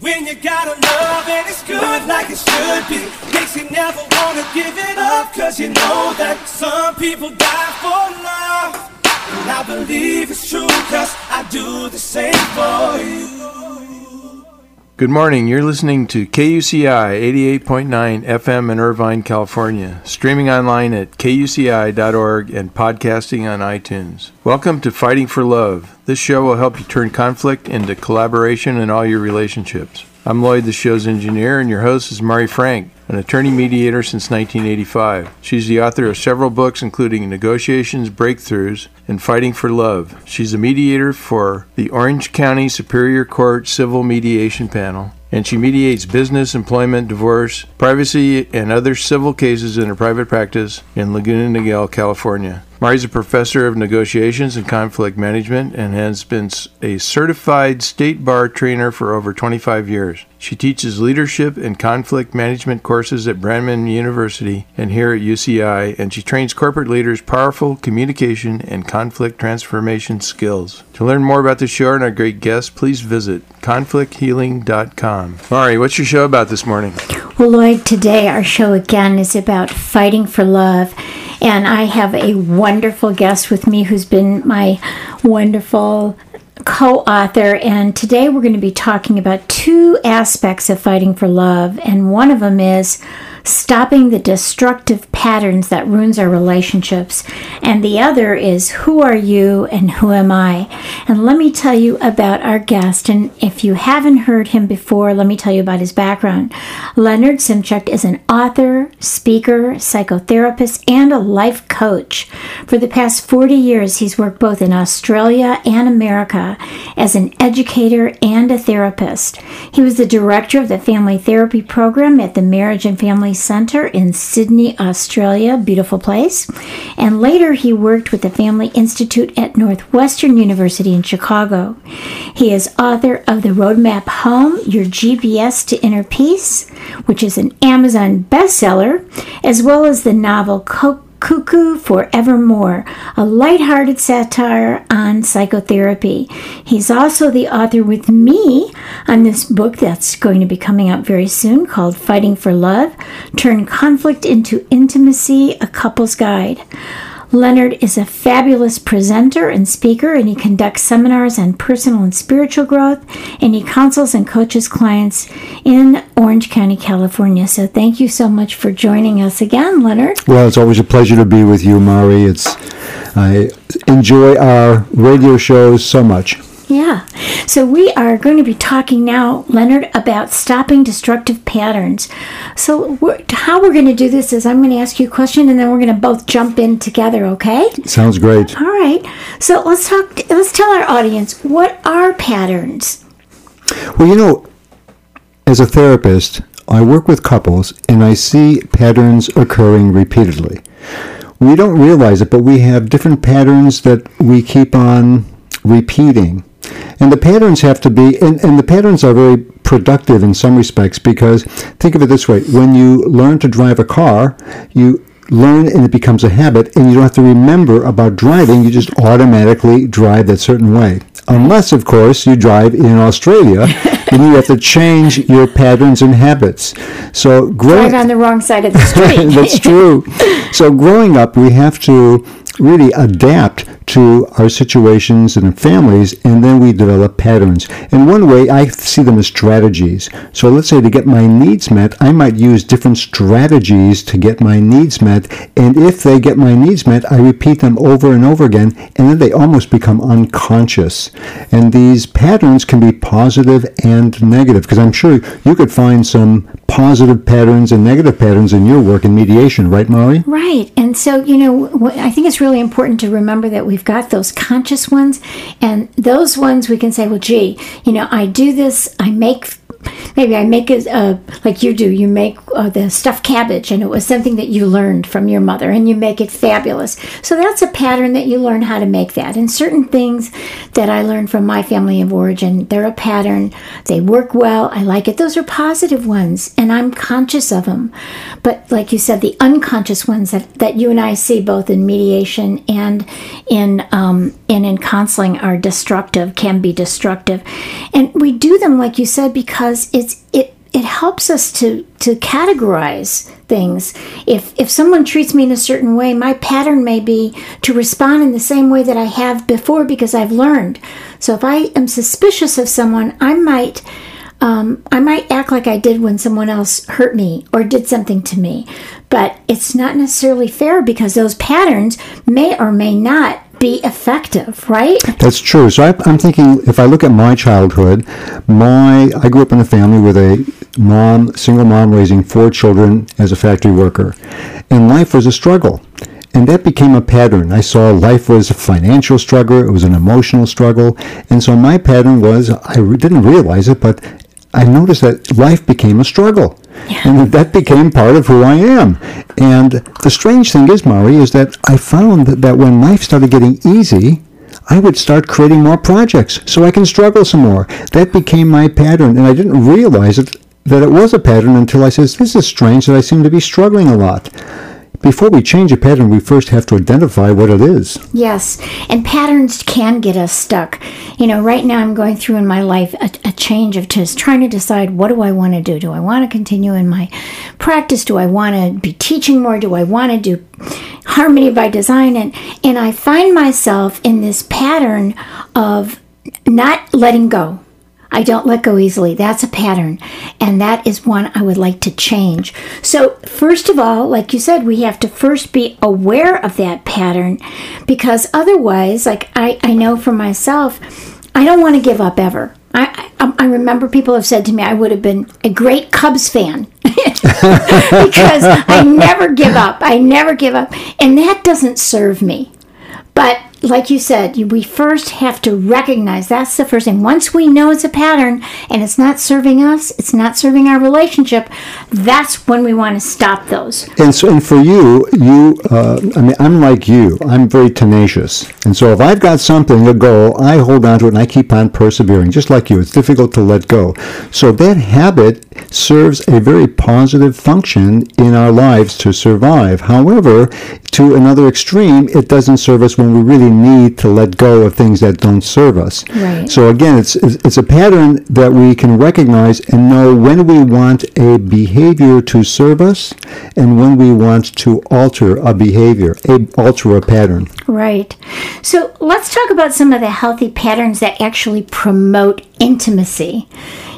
When you got a love and it's good like it should be, makes you never wanna give it up. Cause you know that some people die for love. And I believe it's true, cause I do the same for you. Good morning. You're listening to KUCI 88.9 FM in Irvine, California, streaming online at kuci.org and podcasting on iTunes. Welcome to Fighting for Love. This show will help you turn conflict into collaboration in all your relationships. I'm Lloyd, the show's engineer, and your host is Mari Frank, an attorney mediator since 1985. She's the author of several books, including Negotiations Breakthroughs and Fighting for Love. She's a mediator for the Orange County Superior Court Civil Mediation Panel, and she mediates business, employment, divorce, privacy, and other civil cases in her private practice in Laguna Niguel, California. Mari's a professor of negotiations and conflict management and has been a certified state bar trainer for over 25 years. She teaches leadership and conflict management courses at Brandman University and here at UCI, and she trains corporate leaders powerful communication and conflict transformation skills. To learn more about the show and our great guests, please visit conflicthealing.com. Mari, what's your show about this morning? Well, Lloyd, today our show again is about fighting for love. And I have a wonderful guest with me who's been my wonderful co author. And today we're going to be talking about two aspects of fighting for love. And one of them is stopping the destructive patterns that ruins our relationships. And the other is who are you and who am i? And let me tell you about our guest. And if you haven't heard him before let me tell you about his background. Leonard Szymczak is an author speaker psychotherapist and a life coach. For the past 40 years he's worked both in australia and america as an educator and a therapist. He was the director of the family therapy program at the marriage and family Center in Sydney, Australia, beautiful place. And later he worked with the Family Institute at Northwestern University in Chicago. He is author of The Roadmap Home Your GPS to Inner Peace, which is an Amazon bestseller, as well as the novel. Cuckoo Forevermore, a lighthearted satire on psychotherapy. He's also the author with me on this book that's going to be coming out very soon called Fighting for Love Turn Conflict into Intimacy, a Couple's Guide. Leonard is a fabulous presenter and speaker, and he conducts seminars on personal and spiritual growth, and he counsels and coaches clients in Orange County, California. So, thank you so much for joining us again, Leonard. Well, it's always a pleasure to be with you, Mari. It's I enjoy our radio shows so much. Yeah. So we are going to be talking now, Leonard, about stopping destructive patterns. So we're, how we're going to do this is I'm going to ask you a question, and then we're going to both jump in together. Okay? Sounds great. All right. So let's talk. Let's tell our audience what are patterns. Well, you know, as a therapist, I work with couples and I see patterns occurring repeatedly. We don't realize it, but we have different patterns that we keep on repeating. And the patterns have to be, and, and the patterns are very productive in some respects because think of it this way when you learn to drive a car, you learn and it becomes a habit, and you don't have to remember about driving, you just automatically drive that certain way. Unless, of course, you drive in Australia, then you have to change your patterns and habits. So, growing, Right on the wrong side of the street. that's true. So growing up, we have to really adapt to our situations and families, and then we develop patterns. And one way I see them as strategies. So let's say to get my needs met, I might use different strategies to get my needs met. And if they get my needs met, I repeat them over and over again, and then they almost become unconscious. And these patterns can be positive and negative, because I'm sure you could find some positive patterns and negative patterns in your work in mediation, right, Mari? Right. And so, you know, I think it's really important to remember that we've got those conscious ones, and those ones we can say, well, gee, you know, I do this, I make maybe I make it uh, like you do, you make uh, the stuffed cabbage and it was something that you learned from your mother and you make it fabulous. So that's a pattern that you learn how to make that. And certain things that I learned from my family of origin, they're a pattern. They work well. I like it. Those are positive ones and I'm conscious of them. But like you said, the unconscious ones that, that you and I see both in mediation and in, um, and in counseling are destructive, can be destructive. And we do them, like you said, because it's it it helps us to to categorize things. If if someone treats me in a certain way, my pattern may be to respond in the same way that I have before because I've learned. So if I am suspicious of someone, I might um, I might act like I did when someone else hurt me or did something to me, but it's not necessarily fair because those patterns may or may not be effective, right? That's true. So I, I'm thinking, if I look at my childhood, my I grew up in a family with a mom, single mom, raising four children as a factory worker, and life was a struggle. And that became a pattern. I saw life was a financial struggle, it was an emotional struggle. And so my pattern was I didn't realize it, but I noticed that life became a struggle. And that became part of who I am. And the strange thing is, Mari, is that I found that, that when life started getting easy, I would start creating more projects so I can struggle some more. That became my pattern, and I didn't realize it that it was a pattern until I says, "This is strange that I seem to be struggling a lot." Before we change a pattern, we first have to identify what it is. Yes, and patterns can get us stuck. You know, right now I'm going through in my life a, a change of just trying to decide what do I want to do? Do I want to continue in my practice? Do I want to be teaching more? Do I want to do harmony by design? And and I find myself in this pattern of not letting go. I don't let go easily. That's a pattern. And that is one I would like to change. So, first of all, like you said, we have to first be aware of that pattern because otherwise, like I, I know for myself, I don't want to give up ever. I, I, I remember people have said to me I would have been a great Cubs fan because I never give up. I never give up. And that doesn't serve me. But like you said, we first have to recognize that's the first thing. Once we know it's a pattern and it's not serving us, it's not serving our relationship, that's when we want to stop those. And so, and for you, you, uh, I mean, I'm like you. I'm very tenacious, and so if I've got something, a goal, I hold on to it and I keep on persevering. Just like you, it's difficult to let go. So that habit serves a very positive function in our lives to survive. However, to another extreme, it doesn't serve us when we really need to let go of things that don't serve us. Right. So again, it's it's a pattern that we can recognize and know when we want a behavior to serve us and when we want to alter a behavior, a, alter a pattern. Right. So let's talk about some of the healthy patterns that actually promote intimacy.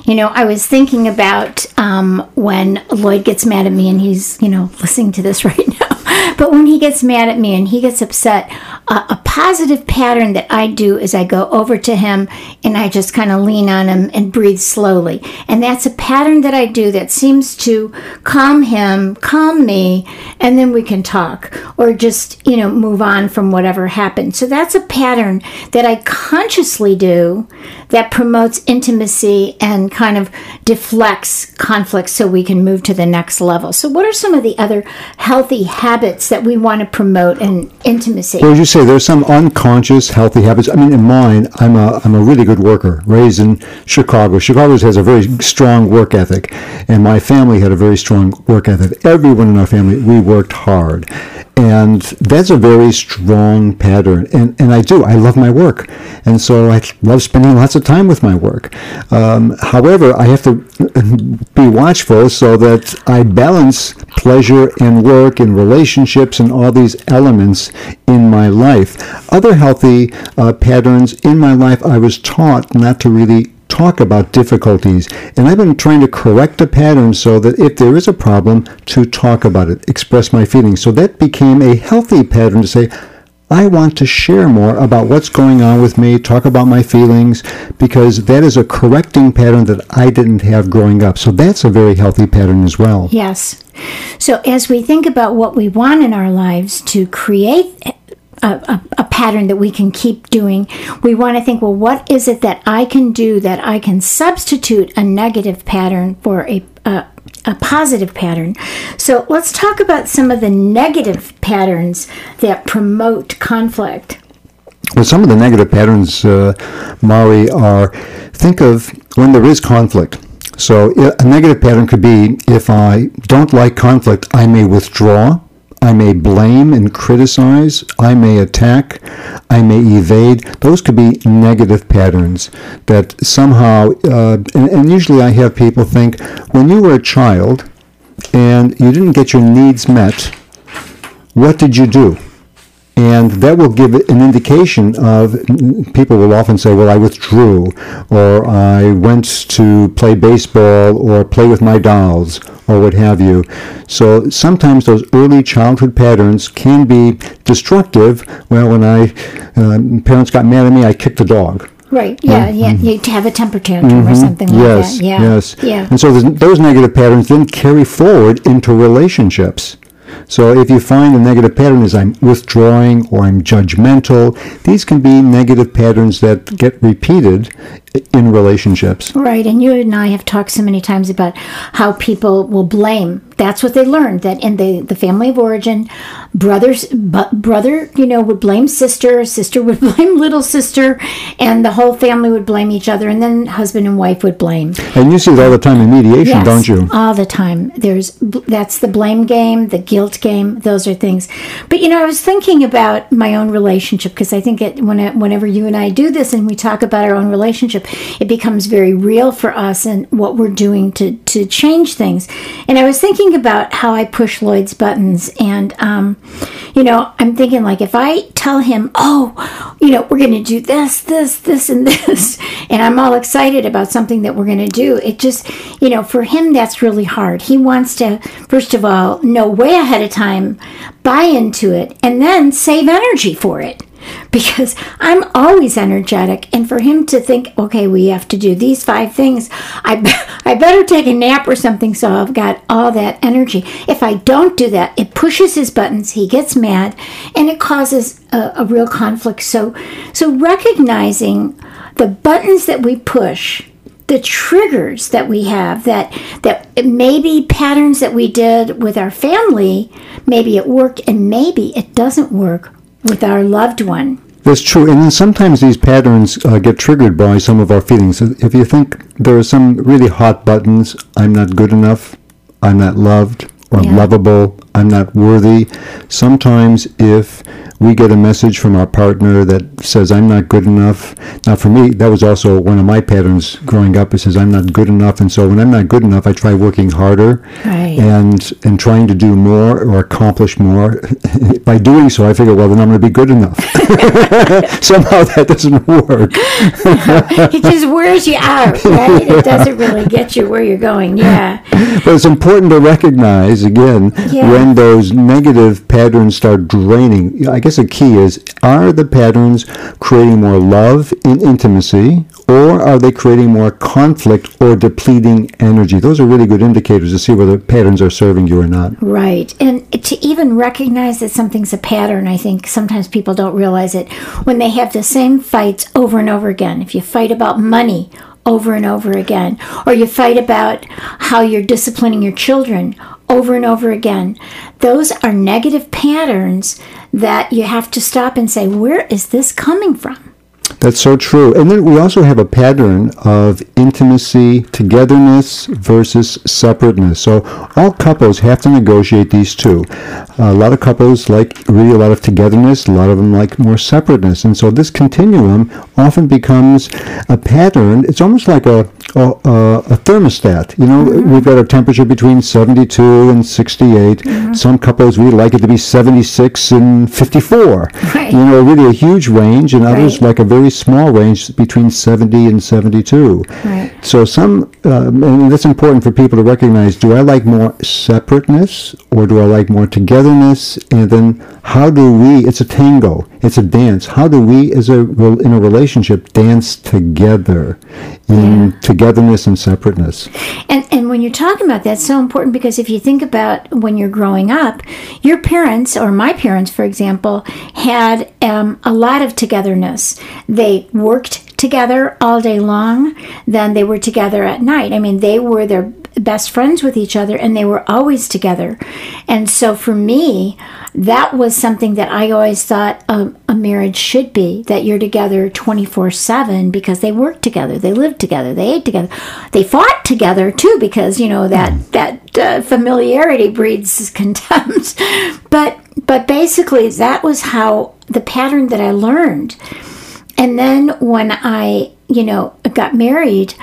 You know, I was thinking about um, when Lloyd gets mad at me, and he's, you know, listening to this right now. But when he gets mad at me and he gets upset, uh, a positive pattern that I do is I go over to him and I just kind of lean on him and breathe slowly. And that's a pattern that I do that seems to calm him, calm me, and then we can talk or just, you know, move on from whatever happened. So that's a pattern that I consciously do that promotes intimacy and kind of deflects conflict so we can move to the next level. So, what are some of the other healthy habits that we want to promote in intimacy? Well, as you say, there's some unconscious healthy habits. I mean, in mine, I'm a, I'm a really good worker, raised in Chicago. Chicago has a very strong work ethic, and my family had a very strong work ethic. Everyone in our family, we worked hard. And that's a very strong pattern. And, and I do. I love my work. And so I love spending lots of time with my work. Um, however, I have to be watchful so that I balance pleasure and work and relationships and all these elements in my life. Other healthy uh, patterns in my life, I was taught not to really talk about difficulties. And I've been trying to correct a pattern so that if there is a problem, to talk about it, express my feelings. So that became a healthy pattern to say, I want to share more about what's going on with me, talk about my feelings, because that is a correcting pattern that I didn't have growing up. So that's a very healthy pattern as well. Yes. So as we think about what we want in our lives to create a, a, pattern that we can keep doing. We want to think, well, what is it that I can do that I can substitute a negative pattern for a, a a positive pattern. So let's talk about some of the negative patterns that promote conflict. Well, some of the negative patterns, uh, Mari, are think of when there is conflict. So a negative pattern could be if I don't like conflict, I may withdraw, I may blame and criticize, I may attack, I may evade. Those could be negative patterns that somehow, uh, and, and usually I have people think when you were a child and you didn't get your needs met, what did you do? And that will give an indication of people will often say, Well, I withdrew, or I went to play baseball, or play with my dolls, or what have you. So sometimes those early childhood patterns can be destructive. Well, when I uh, parents got mad at me, I kicked the dog. Right. Yeah. Yeah. You to have a temper tantrum or something like Mm-hmm. Yes, that. Yeah. yes. Yeah. And so those negative patterns then carry forward into relationships. So if you find a negative pattern is I'm withdrawing or I'm judgmental, these can be negative patterns that get repeated in relationships. Right, and you and I have talked so many times about how people will blame. That's what they learned that in the, the family of origin, brothers, but brother, you know, would blame sister, sister would blame little sister, and the whole family would blame each other, and then husband and wife would blame. And you see it all the time in mediation, don't you? All the time. There's that's the blame game, the guilt game. Those are things. But you know, I was thinking about my own relationship because I think it, when it, whenever you and I do this and we talk about our own relationship, it becomes very real for us and what we're doing to to change things. And I was thinking about how I push Lloyd's buttons, and um, you know, I'm thinking like if I tell him, oh, you know, we're going to do this, this, this, and this, and I'm all excited about something that we're going to do, it just, you know, for him, that's really hard. He wants to, first of all, know way ahead of time, buy into it, and then save energy for it. Because I'm always energetic, and for him to think, okay, we have to do these five things, I, I better take a nap or something so I've got all that energy. If I don't do that, it pushes his buttons, he gets mad, and it causes a, a real conflict. So, so recognizing the buttons that we push the triggers that we have that that maybe patterns that we did with our family maybe it worked and maybe it doesn't work with our loved one That's true, and then sometimes these patterns uh, get triggered by some of our feelings. If you think there are some really hot buttons, I'm not good enough, I'm not loved, or Yeah. lovable, I'm not worthy. Sometimes if we get a message from our partner that says I'm not good enough. Now, for me, that was also one of my patterns growing up. It says I'm not good enough, and so when I'm not good enough, I try working harder Right. and and trying to do more or accomplish more. By doing so, I figure, well, then I'm going to be good enough. Somehow that doesn't work. it just wears you out right it doesn't really get you where you're going yeah But it's important to recognize again Yeah. when those negative patterns start draining. I guess the key is are the patterns creating more love and intimacy or are they creating more conflict or depleting energy? Those are really good indicators to see whether patterns are serving you or not. Right. And to even recognize that something's a pattern, I think sometimes people don't realize it when they have the same fights over and over again. If you fight about money over and over again, or you fight about how you're disciplining your children over and over again, those are negative patterns that you have to stop and say, where is this coming from? That's so true. And then we also have a pattern of intimacy, togetherness versus separateness. So all couples have to negotiate these two. a lot of couples like really a lot of togetherness, a lot of them like more separateness. And so this continuum often becomes a pattern. It's almost like a, a, a thermostat. You know, mm-hmm. we've got a temperature between 72 and 68. Mm-hmm. Some couples really like it to be 76 and 54. Right. You know, really a huge range, and others Right. like a very small range between 70 and 72. Right. So some, um, and that's important for people to recognize, do I like more separateness or do I like more togetherness? And then how do we, it's a tango, it's a dance. How do we as a, in a relationship dance together in togetherness and separateness. And and when you're talking about that, it's so important because if you think about when you're growing up, your parents or my parents, for example, had um, a lot of togetherness. They worked together all day long. Then they were together at night. I mean, they were their best friends with each other and they were always together. And so for me, that was something that I always thought um, a marriage should be that you're together 24 7 because they worked together, they lived together, they ate together, they fought together too because, you know, that, that uh, familiarity breeds contempt. but, but basically, that was how the pattern that I learned. And then when I, you know, got married,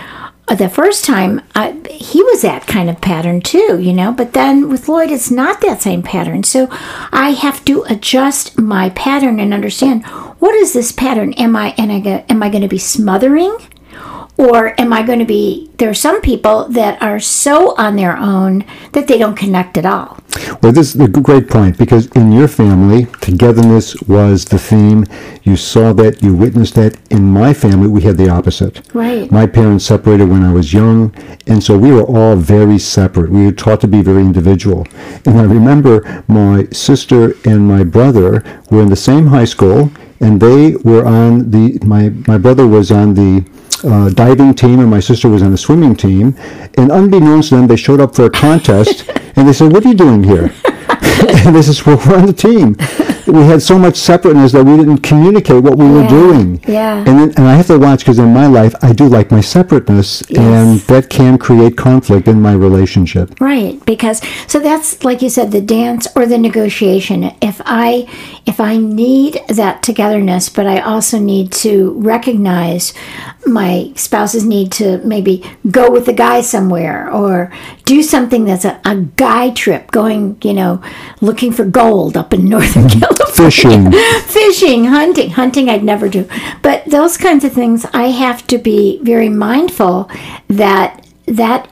the first time I, he was that kind of pattern too, you know, but then with Lloyd, it's not that same pattern. So I have to adjust my pattern and understand what is this pattern? Am I, and I am I going to be smothering? Or am I going to be? There are some people that are so on their own that they don't connect at all. Well, this is a great point because in your family, togetherness was the theme. You saw that, you witnessed that. In my family, we had the opposite. Right. My parents separated when I was young, and so we were all very separate. We were taught to be very individual. And I remember my sister and my brother were in the same high school, and they were on the, my, my brother was on the uh, diving team and my sister was on the swimming team. And unbeknownst to them, they showed up for a contest and they said, What are you doing here? and they said, Well, we're on the team. We had so much separateness that we didn't communicate what we were doing. yeah. And, then, and I have to watch because in my life, I do like my separateness, and that can create conflict in my relationship. Right, because so that's like you said, the dance or the negotiation. If I if I need that togetherness, but I also need to recognize my spouse's need to maybe go with the guy somewhere or do something that's a, a guy trip, going, you know, looking for gold up in Northern mm-hmm. Fishing. fishing, hunting. Hunting I'd never do. But those kinds of things I have to be very mindful that that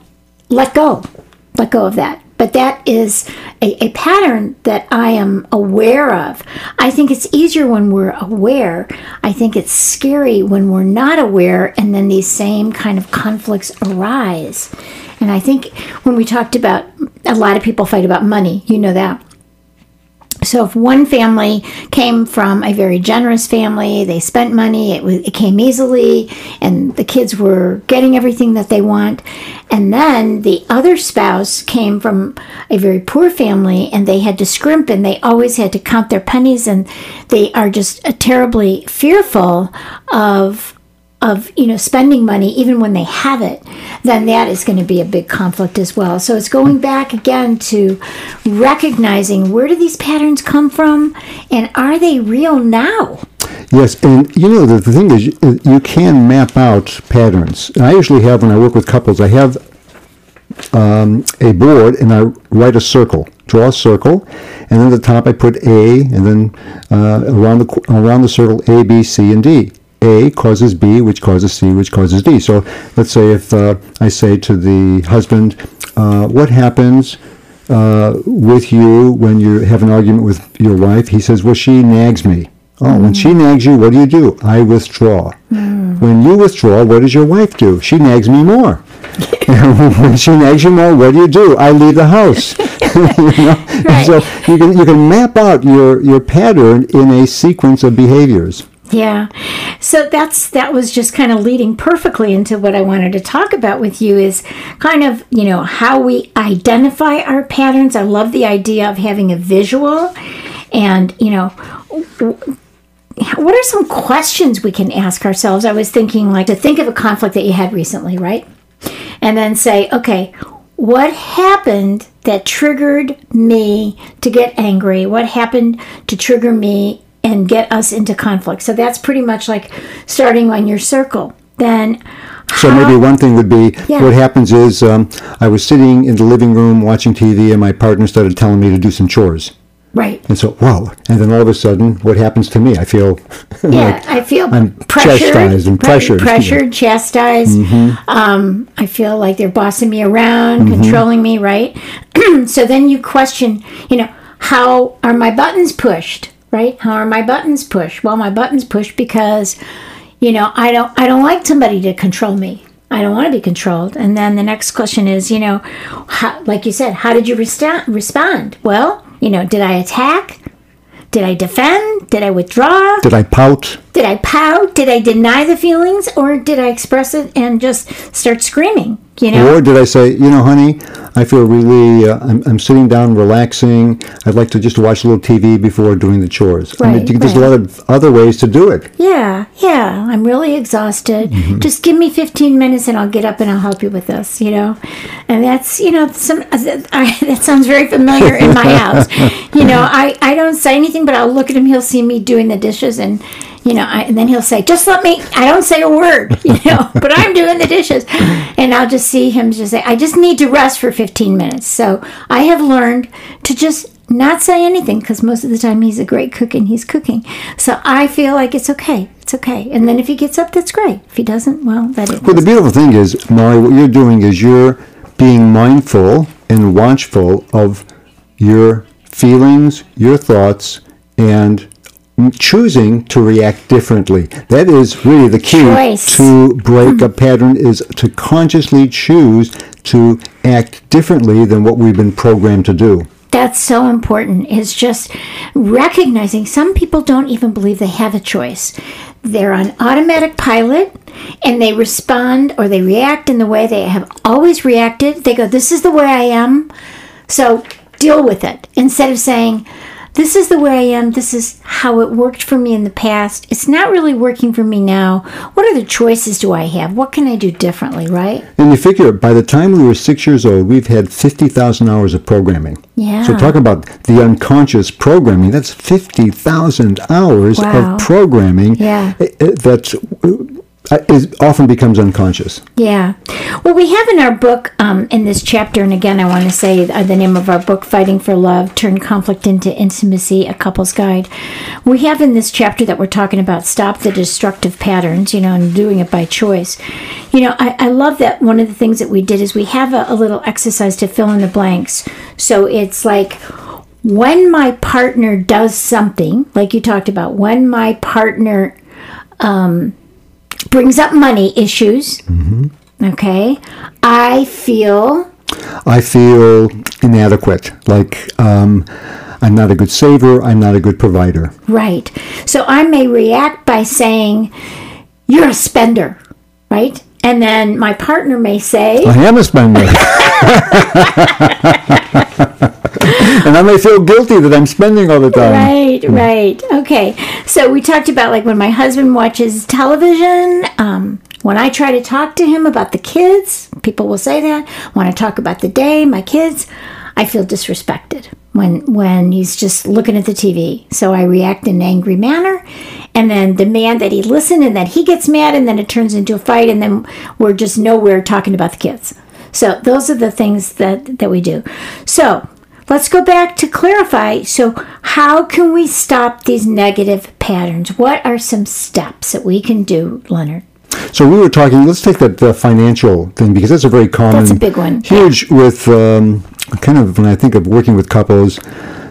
let go. Let go of that. But that is a, a pattern that I am aware of. I think it's easier when we're aware. I think it's scary when we're not aware and then these same kind of conflicts arise. And I think when we talked about a lot of people fight about money, you know that. So if one family came from a very generous family, they spent money, it, was, it came easily, and the kids were getting everything that they want. And then the other spouse came from a very poor family and they had to scrimp and they always had to count their pennies and they are just uh, terribly fearful of of you know spending money even when they have it then that is going to be a big conflict as well so it's going back again to recognizing where do these patterns come from and are they real now Yes, and you know the, the thing is, you, can map out patterns. And I usually have when I work with couples, I have um, a board and I write a circle, draw a circle, and then at the top I put A, and then uh, around the around the circle A, B, C, and D. A causes B, which causes C, which causes D. So let's say if uh, I say to the husband, uh, "What happens?" Uh, with you when you have an argument with your wife, he says, "Well, she nags me." Oh, when she nags you, what do you do? I withdraw. When you withdraw, what does your wife do? She nags me more. when she nags you more, what do you do? I leave the house. you know? Right. So you can you can map out your your pattern in a sequence of behaviors. Yeah. So that's that was just kind of leading perfectly into what I wanted to talk about with you is kind of, you know, how we identify our patterns. I love the idea of having a visual and, you know, what are some questions we can ask ourselves? I was thinking like to think of a conflict that you had recently, right? And then say, okay, what happened that triggered me to get angry? What happened to trigger me and get us into conflict? So that's pretty much like starting on your circle. Then So maybe one thing would be Yeah. what happens is um, I was sitting in the living room watching TV, and my partner started telling me to do some chores. right. And so, wow. And then all of a sudden, what happens to me? I feel Yeah, like I feel I'm pressured, chastised and pressured. Mm-hmm. pressured, chastised. Um, I feel like they're bossing me around, Mm-hmm. controlling me, right? so then you question, you know, how are my buttons pushed, right? How are my buttons pushed? Well, my buttons pushed because, you know, I don't, I don't like somebody to control me. I don't want to be controlled. And then the next question is, you know, how, like you said, how did you resta- respond? Well, you know, did I attack? Did I defend? Did I withdraw? Did I pout? Did I pout? Did I deny the feelings? Or did I express it and just start screaming? You know? Or did I say, you know, honey, I feel really, uh, I'm, I'm sitting down, relaxing. I'd like to just watch a little TV before doing the chores. I mean, Right, there's a lot of other ways to do it. Yeah, yeah. I'm really exhausted. Mm-hmm. Just give me 15 minutes and I'll get up and I'll help you with this, you know? And that's, you know, some I, that sounds very familiar in my house. You know, I, I don't say anything, but I'll look at him. He'll see me doing the dishes and, you know, I, and then he'll say, just let me, I don't say a word, you know, but I'm doing the dishes. And I'll just see him just say, I just need to rest for 15 minutes. So I have learned to just not say anything because most of the time he's a great cook and he's cooking. So I feel like it's okay. It's okay. And then if he gets up, that's great. If he doesn't, well, that is. Well, the beautiful thing is, Mari, what you're doing is you're being mindful and watchful of your feelings, your thoughts, and choosing to react differently. That is really the key Choice. to break a pattern is to consciously choose to act differently than what we've been programmed to do. That's so important. Is just recognizing some people don't even believe they have a choice. They're on automatic pilot and they respond or they react in the way they have always reacted. They go, This is the way I am, so deal with it. Instead of saying, This is the way I am, this is how it worked for me in the past. It's not really working for me now. What other choices do I have? What can I do differently, right? And you figure by the time we were six years old, we've had 50,000 hours of programming. Yeah. So talk about the unconscious programming. That's 50,000 hours Wow. of programming Yeah. eh, eh, that uh, is, often becomes unconscious. Yeah. Well, we have in our book, um, in this chapter, and again, I want to say the name of our book, Fighting for Love Turn Conflict into Intimacy, a Couple's Guide. We have in this chapter that we're talking about stop the destructive patterns, you know, and doing it by choice. You know, I, I love that one of the things that we did is we have a, a little exercise to fill in the blanks. So it's like, when my partner does something, like you talked about, when my partner um, brings up money issues, okay, I feel I feel inadequate, like um, I'm not a good saver, I'm not a good provider. right. So I may react by saying, You're a spender, right? And then my partner may say, I am a spender. and I may feel guilty that I'm spending all the time. Right, right. Okay. So we talked about like when my husband watches television, um, when I try to talk to him about the kids, people will say that. When I talk about the day, my kids, I feel disrespected when when he's just looking at the TV. So I react in an angry manner and then demand that he listen and then he gets mad and then it turns into a fight and then we're just nowhere talking about the kids. So those are the things that that we do. So let's go back to clarify. So, how can we stop these negative patterns? What are some steps that we can do, Leonard? So we were talking. Let's take that the financial thing because that's a very common, That's a big one, huge with um, kind of when I think of working with couples,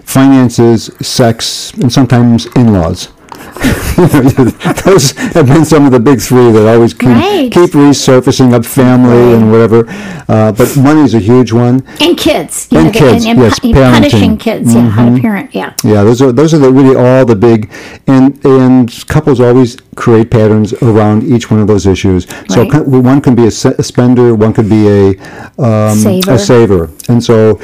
finances, sex, and sometimes in-laws. Those have been some of the big three that always keep, Right. keep resurfacing up family and whatever. Uh, but money is a huge one. And kids, you And the- kids, and, yes, pu- punishing kids, yeah, how to parent, yeah. Yeah, those are those are the, really all the big, and and couples always create patterns around each one of those issues. So Right. co- one can be a, a spender, one could be a um, Saver. a saver, and so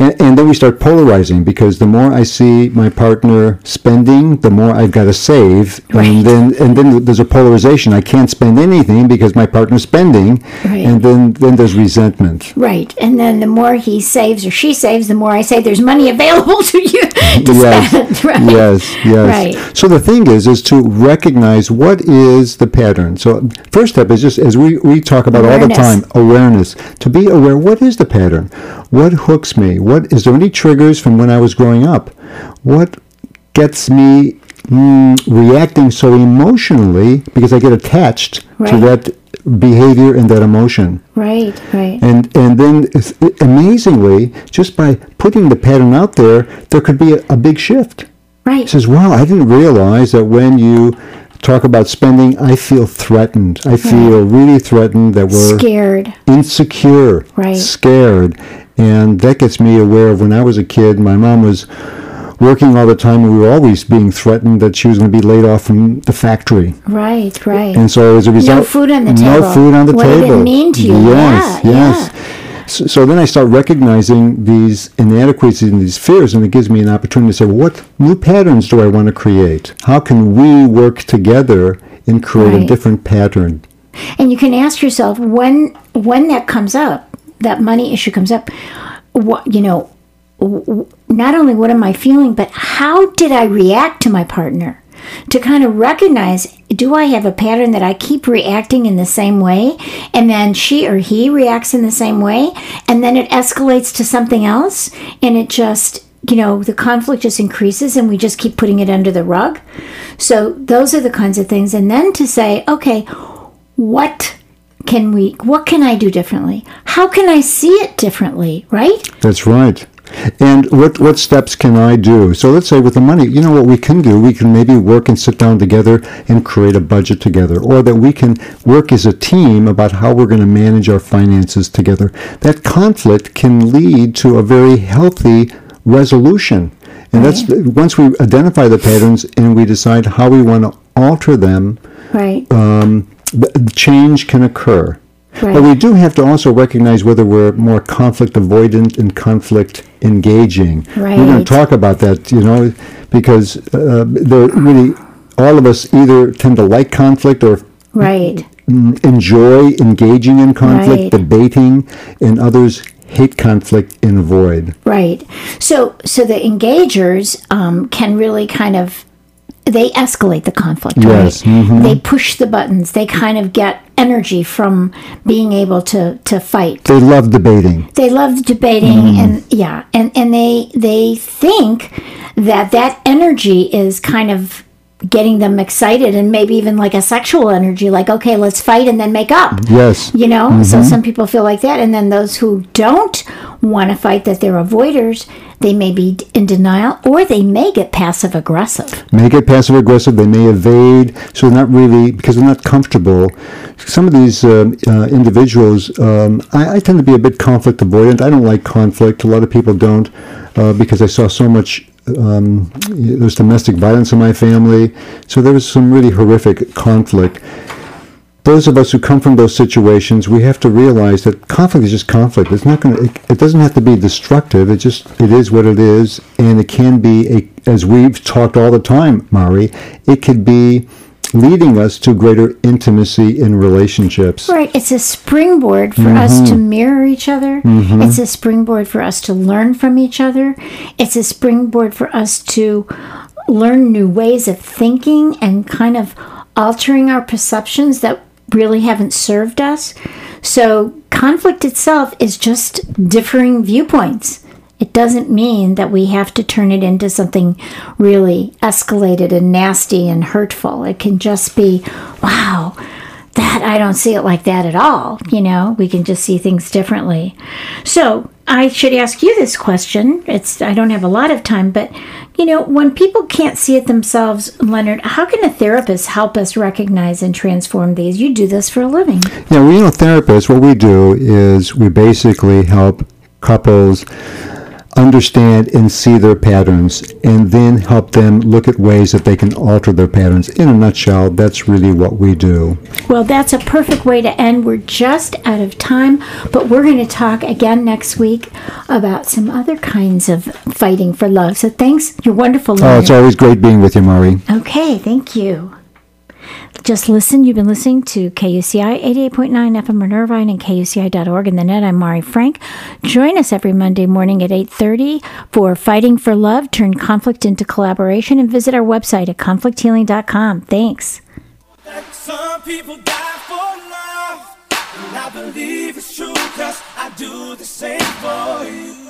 and, and then we start polarizing because the more I see my partner spending, the more I've got to save, Right. and then and then there's a polarization. I can't spend anything because my partner's spending, Right. and then then there's resentment. Right. And then the more he saves or she saves, the more I say there's money available to you to yes, spend. Right. yes, yes. Right. So the thing is, is to recognize what is the pattern. So first step is just as we, we talk about all the time, awareness. To be aware, what is the pattern? What hooks me? What is there any triggers from when I was growing up? What gets me mm, reacting so emotionally because I get attached to that behavior and that emotion? Right, right. And and then amazingly, just by putting the pattern out there, there could be a, a big shift. Right. It says, "Wow, I didn't realize that when you talk about spending, I feel threatened. I feel really threatened that we're Scared. insecure, Right. scared. And that gets me aware of when I was a kid, my mom was working all the time and we were always being threatened that she was going to be laid off from the factory. Right, right. And so as a result, no food on the table. no food on the What did table. it mean to you? Yes, Yeah, yes. So, so then I start recognizing these inadequacies and these fears, and it gives me an opportunity to say, well, what new patterns do I want to create? How can we work together and create a different pattern? And you can ask yourself when when that comes up, that money issue comes up. What you know, not only what am I feeling, but how did I react to my partner? To kind of recognize, do I have a pattern that I keep reacting in the same way, and then she or he reacts in the same way, and then it escalates to something else, and it just you know the conflict just increases and we just keep putting it under the rug so those are the kinds of things and then to say okay what can we what can i do differently how can i see it differently right That's right. And what what steps can I do? So let's say with the money, you know what we can do? We can maybe work and sit down together and create a budget together, or that we can work as a team about how we're going to manage our finances together. That conflict can lead to a very healthy resolution. And that's once we identify the patterns and we decide how we want to alter them, right the the change can occur. Right. But we do have to also recognize whether we're more conflict avoidant and conflict engaging. We're going Right. to talk about that, you know, because uh, there really all of us either tend to like conflict or right mm, enjoy engaging in conflict, Right. debating, and others hate conflict and avoid. right so so the engagers um, can really kind of they escalate the conflict Yes, right mhm. they push the buttons they kind of get energy from being able to to fight They love debating. they love debating Mm-hmm. and yeah and and they they think that that energy is kind of getting them excited and maybe even like a sexual energy like okay let's fight and then make up Yes. you know Mm-hmm. so some people feel like that and then those who don't want to fight that they're avoiders they may be in denial or they may get passive aggressive may get passive aggressive. They may evade, so they're not really because they're not comfortable. Some of these um, uh, individuals, um, I, I tend to be a bit conflict avoidant. I don't like conflict. A lot of people don't uh, because I saw so much. Um, there's domestic violence in my family, so there was some really horrific conflict. Those of us who come from those situations, we have to realize that conflict is just conflict. It's not going to. It, it doesn't have to be destructive. It just it is what it is, and it can be a. As we've talked all the time, Mari, it could be leading us to greater intimacy in relationships. Right. It's a springboard for us to mm-hmm. mirror each other. Mm-hmm. It's a springboard for us to learn from each other. It's a springboard for us to learn new ways of thinking and kind of altering our perceptions that really haven't served us. So, conflict itself is just differing viewpoints. It doesn't mean that we have to turn it into something really escalated and nasty and hurtful. It can just be, wow, that I don't see it like that at all. You know, we can just see things differently. So I should ask you this question. It's I don't have a lot of time, but you know, when people can't see it themselves, Leonard, how can a therapist help us recognize and transform these? You do this for a living. Yeah, well, you know, therapists, what we do is we basically help couples understand and see their patterns and then help them look at ways that they can alter their patterns. In a nutshell, that's really what we do. Well, that's a perfect way to end. We're just out of time, but we're going to talk again next week about some other kinds of fighting for love. So thanks. You're wonderful, Oh, it's always great being with you, Mari. Okay, thank you. Just listen. You've been listening to KUCI 88.9 FM in Irvine and KUCI.org and the net. I'm Mari Frank. Join us every Monday morning at 8.30 for Fighting for Love, Turn Conflict into Collaboration, and visit our website at conflicthealing.com. Thanks. some people die for love. And I believe it's true, cause I do the same for you.